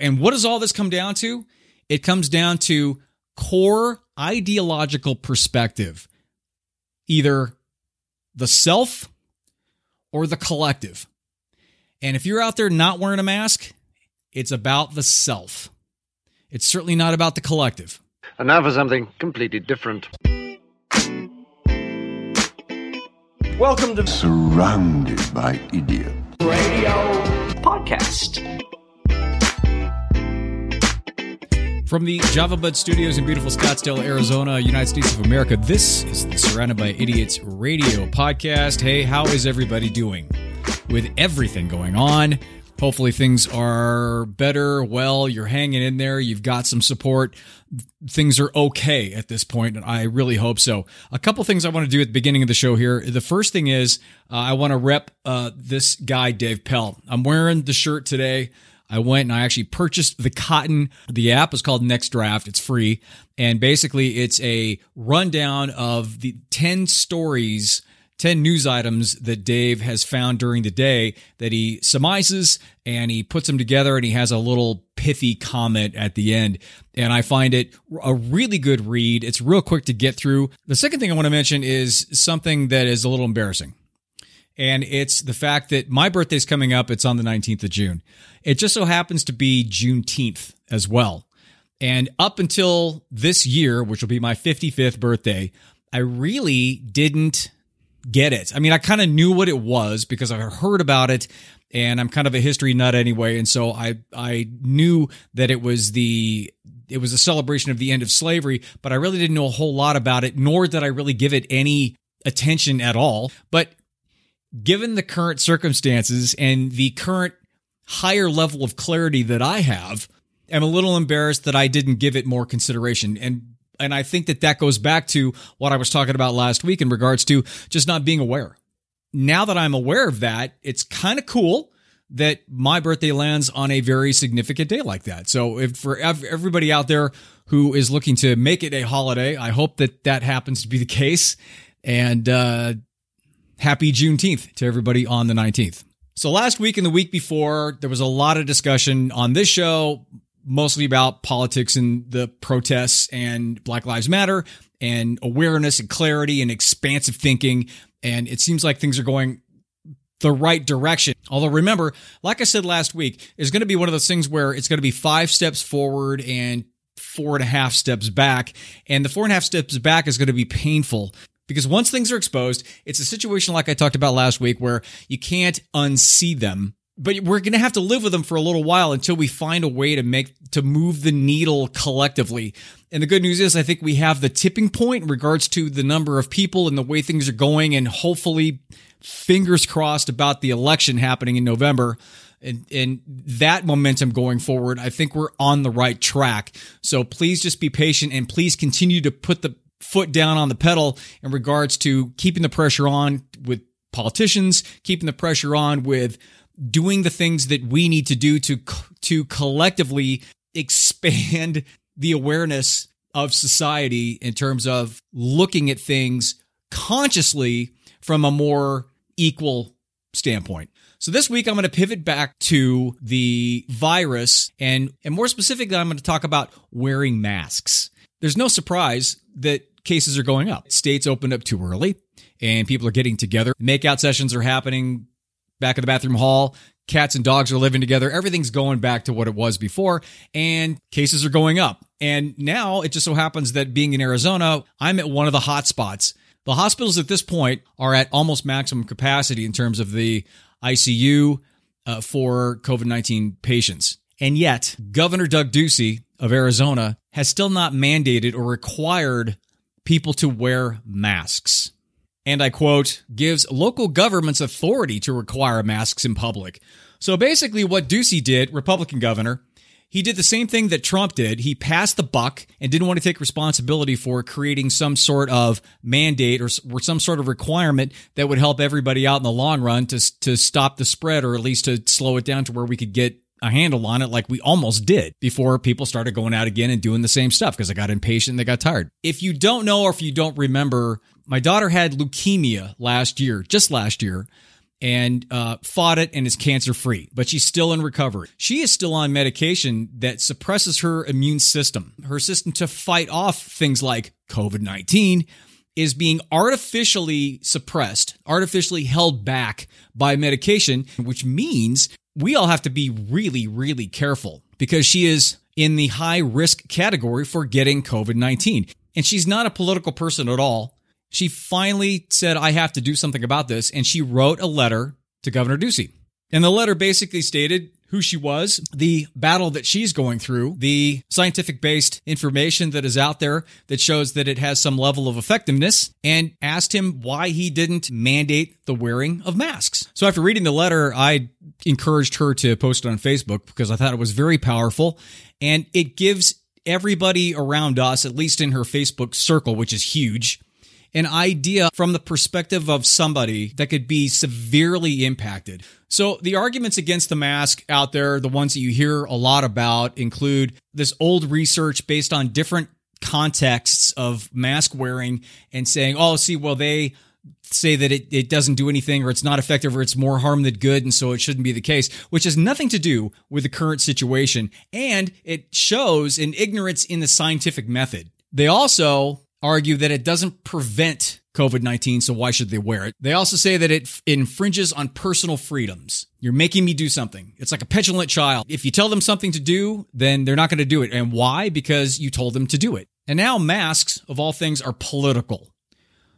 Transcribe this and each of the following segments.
And what does all this come down to? It comes down to core ideological perspective either the self or the collective. And if you're out there not wearing a mask, it's about the self. It's certainly not about the collective. And now for something completely different. Welcome to Surrounded by idiots. Radio Podcast. From the Java Bud Studios in beautiful Scottsdale, Arizona, United States of America, this is the Surrounded by Idiots radio podcast. Hey, how is everybody doing? With everything going on, hopefully things are better. Well, you're hanging in there. You've got some support. Things are okay at this point, and I really hope so. A couple things I want to do at the beginning of the show here. The first thing is uh, I want to rep uh, this guy, Dave Pell. I'm wearing the shirt today. I went and I actually purchased the cotton. The app is called Next Draft. It's free. And basically, it's a rundown of the 10 stories, 10 news items that Dave has found during the day that he surmises and he puts them together and he has a little pithy comment at the end. And I find it a really good read. It's real quick to get through. The second thing I want to mention is something that is a little embarrassing and it's the fact that my birthday's coming up. It's on the 19th of June. It just so happens to be Juneteenth as well. And up until this year, which will be my 55th birthday, I really didn't get it. I mean, I kind of knew what it was because I heard about it and I'm kind of a history nut anyway. And so I, I knew that it was the, it was a celebration of the end of slavery, but I really didn't know a whole lot about it, nor did I really give it any attention at all. But given the current circumstances and the current higher level of clarity that I have, I'm a little embarrassed that I didn't give it more consideration. And and I think that that goes back to what I was talking about last week in regards to just not being aware. Now that I'm aware of that, it's kind of cool that my birthday lands on a very significant day like that. So if for everybody out there who is looking to make it a holiday, I hope that that happens to be the case. And uh, happy Juneteenth to everybody on the 19th. So last week and the week before, there was a lot of discussion on this show, mostly about politics and the protests and Black Lives Matter and awareness and clarity and expansive thinking. And it seems like things are going the right direction. Although remember, like I said last week, it's going to be one of those things where it's going to be five steps forward and four and a half steps back. And the four and a half steps back is going to be painful because once things are exposed, it's a situation like I talked about last week where you can't unsee them. But we're going to have to live with them for a little while until we find a way to make to move the needle collectively. And the good news is I think we have the tipping point in regards to the number of people and the way things are going and hopefully fingers crossed about the election happening in November and, and that momentum going forward, I think we're on the right track. So please just be patient and please continue to put the foot down on the pedal in regards to keeping the pressure on with politicians, keeping the pressure on with doing the things that we need to do to to collectively expand the awareness of society in terms of looking at things consciously from a more equal standpoint. So this week I'm going to pivot back to the virus and and more specifically I'm going to talk about wearing masks. There's no surprise that cases are going up. States opened up too early and people are getting together. Makeout sessions are happening back in the bathroom hall. Cats and dogs are living together. Everything's going back to what it was before and cases are going up. And now it just so happens that being in Arizona, I'm at one of the hot spots. The hospitals at this point are at almost maximum capacity in terms of the ICU uh, for COVID 19 patients. And yet, Governor Doug Ducey of Arizona has still not mandated or required people to wear masks. And I quote, gives local governments authority to require masks in public. So basically, what Ducey did, Republican governor, he did the same thing that Trump did. He passed the buck and didn't want to take responsibility for creating some sort of mandate or, or, some sort of requirement that would help everybody out in the long run to, to stop the spread or at least to slow it down to where we could get a handle on it like we almost did before people started going out again and doing the same stuff because I got impatient and they got tired. If you don't know or if you don't remember, my daughter had leukemia last year, just last year. and uh, fought it and is cancer free, but she's still in recovery. She is still on medication that suppresses her immune system. Her system to fight off things like COVID 19 is being artificially suppressed, artificially held back by medication, which means we all have to be really, really careful because she is in the high risk category for getting COVID 19. And she's not a political person at all. She finally said, I have to do something about this. And she wrote a letter to Governor Ducey. And the letter basically stated who she was, the battle that she's going through, the scientific based information that is out there that shows that it has some level of effectiveness, and asked him why he didn't mandate the wearing of masks. So after reading the letter, I encouraged her to post it on Facebook because I thought it was very powerful and it gives everybody around us, at least in her Facebook circle, which is huge, an idea from the perspective of somebody that could be severely impacted. So, the arguments against the mask out there, the ones that you hear a lot about, include this old research based on different contexts of mask wearing and saying, oh, see, well, they say that it, it doesn't do anything or it's not effective or it's more harm than good and so it shouldn't be the case which has nothing to do with the current situation and it shows an ignorance in the scientific method they also argue that it doesn't prevent COVID 19, so why should they wear it? They also say that it infringes on personal freedoms. You're making me do something. It's like a petulant child. If you tell them something to do, then they're not going to do it. And why? Because you told them to do it. And now masks, of all things, are political.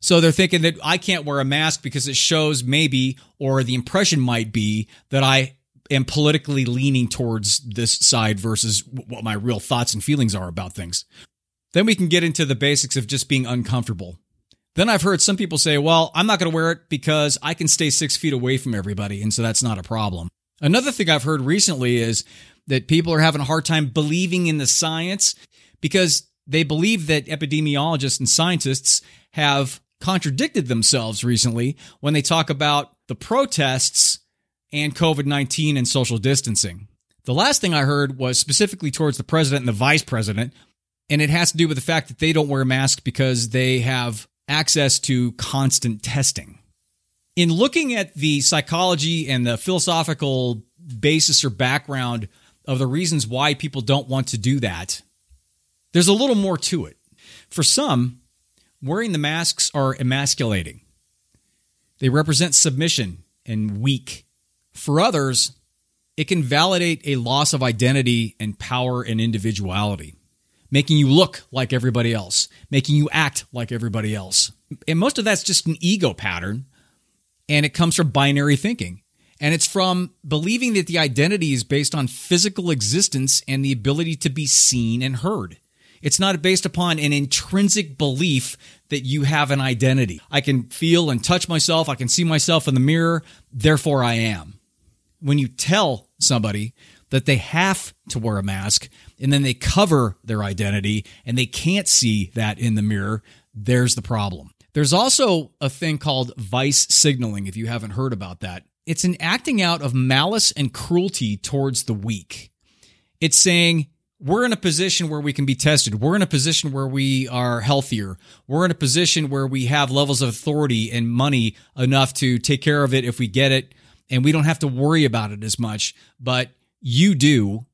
So they're thinking that I can't wear a mask because it shows maybe, or the impression might be, that I am politically leaning towards this side versus what my real thoughts and feelings are about things. Then we can get into the basics of just being uncomfortable. Then I've heard some people say, well, I'm not going to wear it because I can stay six feet away from everybody, and so that's not a problem. Another thing I've heard recently is that people are having a hard time believing in the science because they believe that epidemiologists and scientists have contradicted themselves recently when they talk about the protests and COVID 19 and social distancing. The last thing I heard was specifically towards the president and the vice president, and it has to do with the fact that they don't wear masks because they have access to constant testing. In looking at the psychology and the philosophical basis or background of the reasons why people don't want to do that, there's a little more to it. For some, wearing the masks are emasculating. They represent submission and weak. For others, it can validate a loss of identity and power and individuality, making you look like everybody else, making you act like everybody else. And most of that's just an ego pattern, and it comes from binary thinking. And it's from believing that the identity is based on physical existence and the ability to be seen and heard. It's not based upon an intrinsic belief that you have an identity. I can feel and touch myself. I can see myself in the mirror. Therefore, I am. When you tell somebody that they have to wear a mask and then they cover their identity and they can't see that in the mirror, there's the problem. There's also a thing called vice signaling, if you haven't heard about that. It's an acting out of malice and cruelty towards the weak. It's saying, we're in a position where we can be tested. We're in a position where we are healthier. We're in a position where we have levels of authority and money enough to take care of it if we get it, and we don't have to worry about it as much. But you do.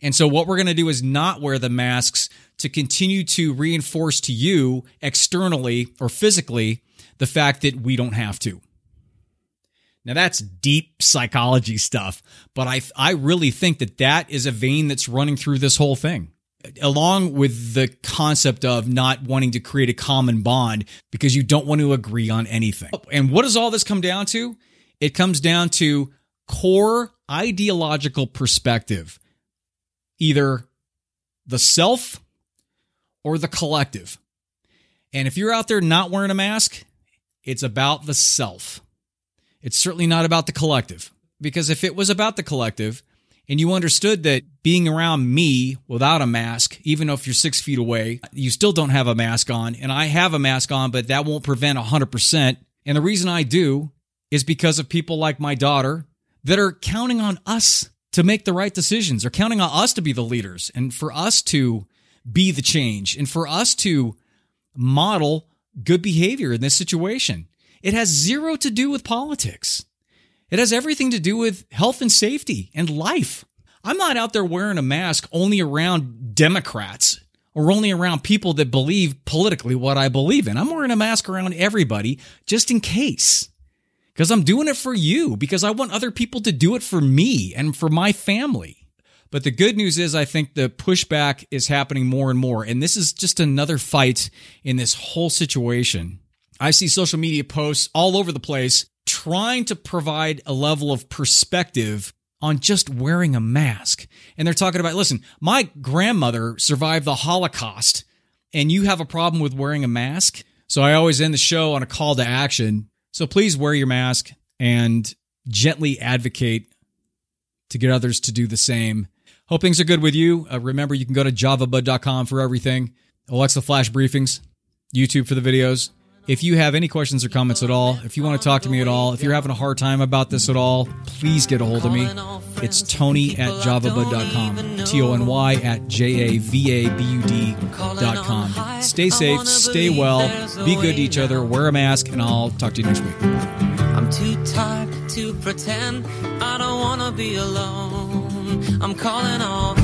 And so, what we're going to do is not wear the masks to continue to reinforce to you externally or physically the fact that we don't have to. Now that's deep psychology stuff, but I I really think that that is a vein that's running through this whole thing. Along with the concept of not wanting to create a common bond because you don't want to agree on anything. And what does all this come down to? It comes down to core ideological perspective. Either the self or the collective. And if you're out there not wearing a mask, it's about the self. It's certainly not about the collective. Because if it was about the collective and you understood that being around me without a mask, even if you're six feet away, you still don't have a mask on, and I have a mask on, but that won't prevent 100%. And the reason I do is because of people like my daughter that are counting on us to make the right decisions, or counting on us to be the leaders, and for us to be the change, and for us to model good behavior in this situation. It has zero to do with politics. It has everything to do with health and safety and life. I'm not out there wearing a mask only around Democrats or only around people that believe politically what I believe in. I'm wearing a mask around everybody just in case. Because I'm doing it for you, because I want other people to do it for me and for my family. But the good news is, I think the pushback is happening more and more. And this is just another fight in this whole situation. I see social media posts all over the place trying to provide a level of perspective on just wearing a mask. And they're talking about, listen, my grandmother survived the Holocaust and you have a problem with wearing a mask. So I always end the show on a call to action. So please wear your mask and gently advocate to get others to do the same. Hope things are good with you. Uh, remember, you can go to javabud.com for everything. Alexa Flash briefings, YouTube for the videos. If you have any questions or comments at all, if you want to talk to me at all, if you're having a hard time about this at all, please get a hold of me. It's tony at javabud.com. T O N Y at J A V A B U D.com. Stay safe, stay well, be good to each other, wear a mask, and I'll talk to you next week. I'm too tired to pretend I don't wanna be alone. I'm calling all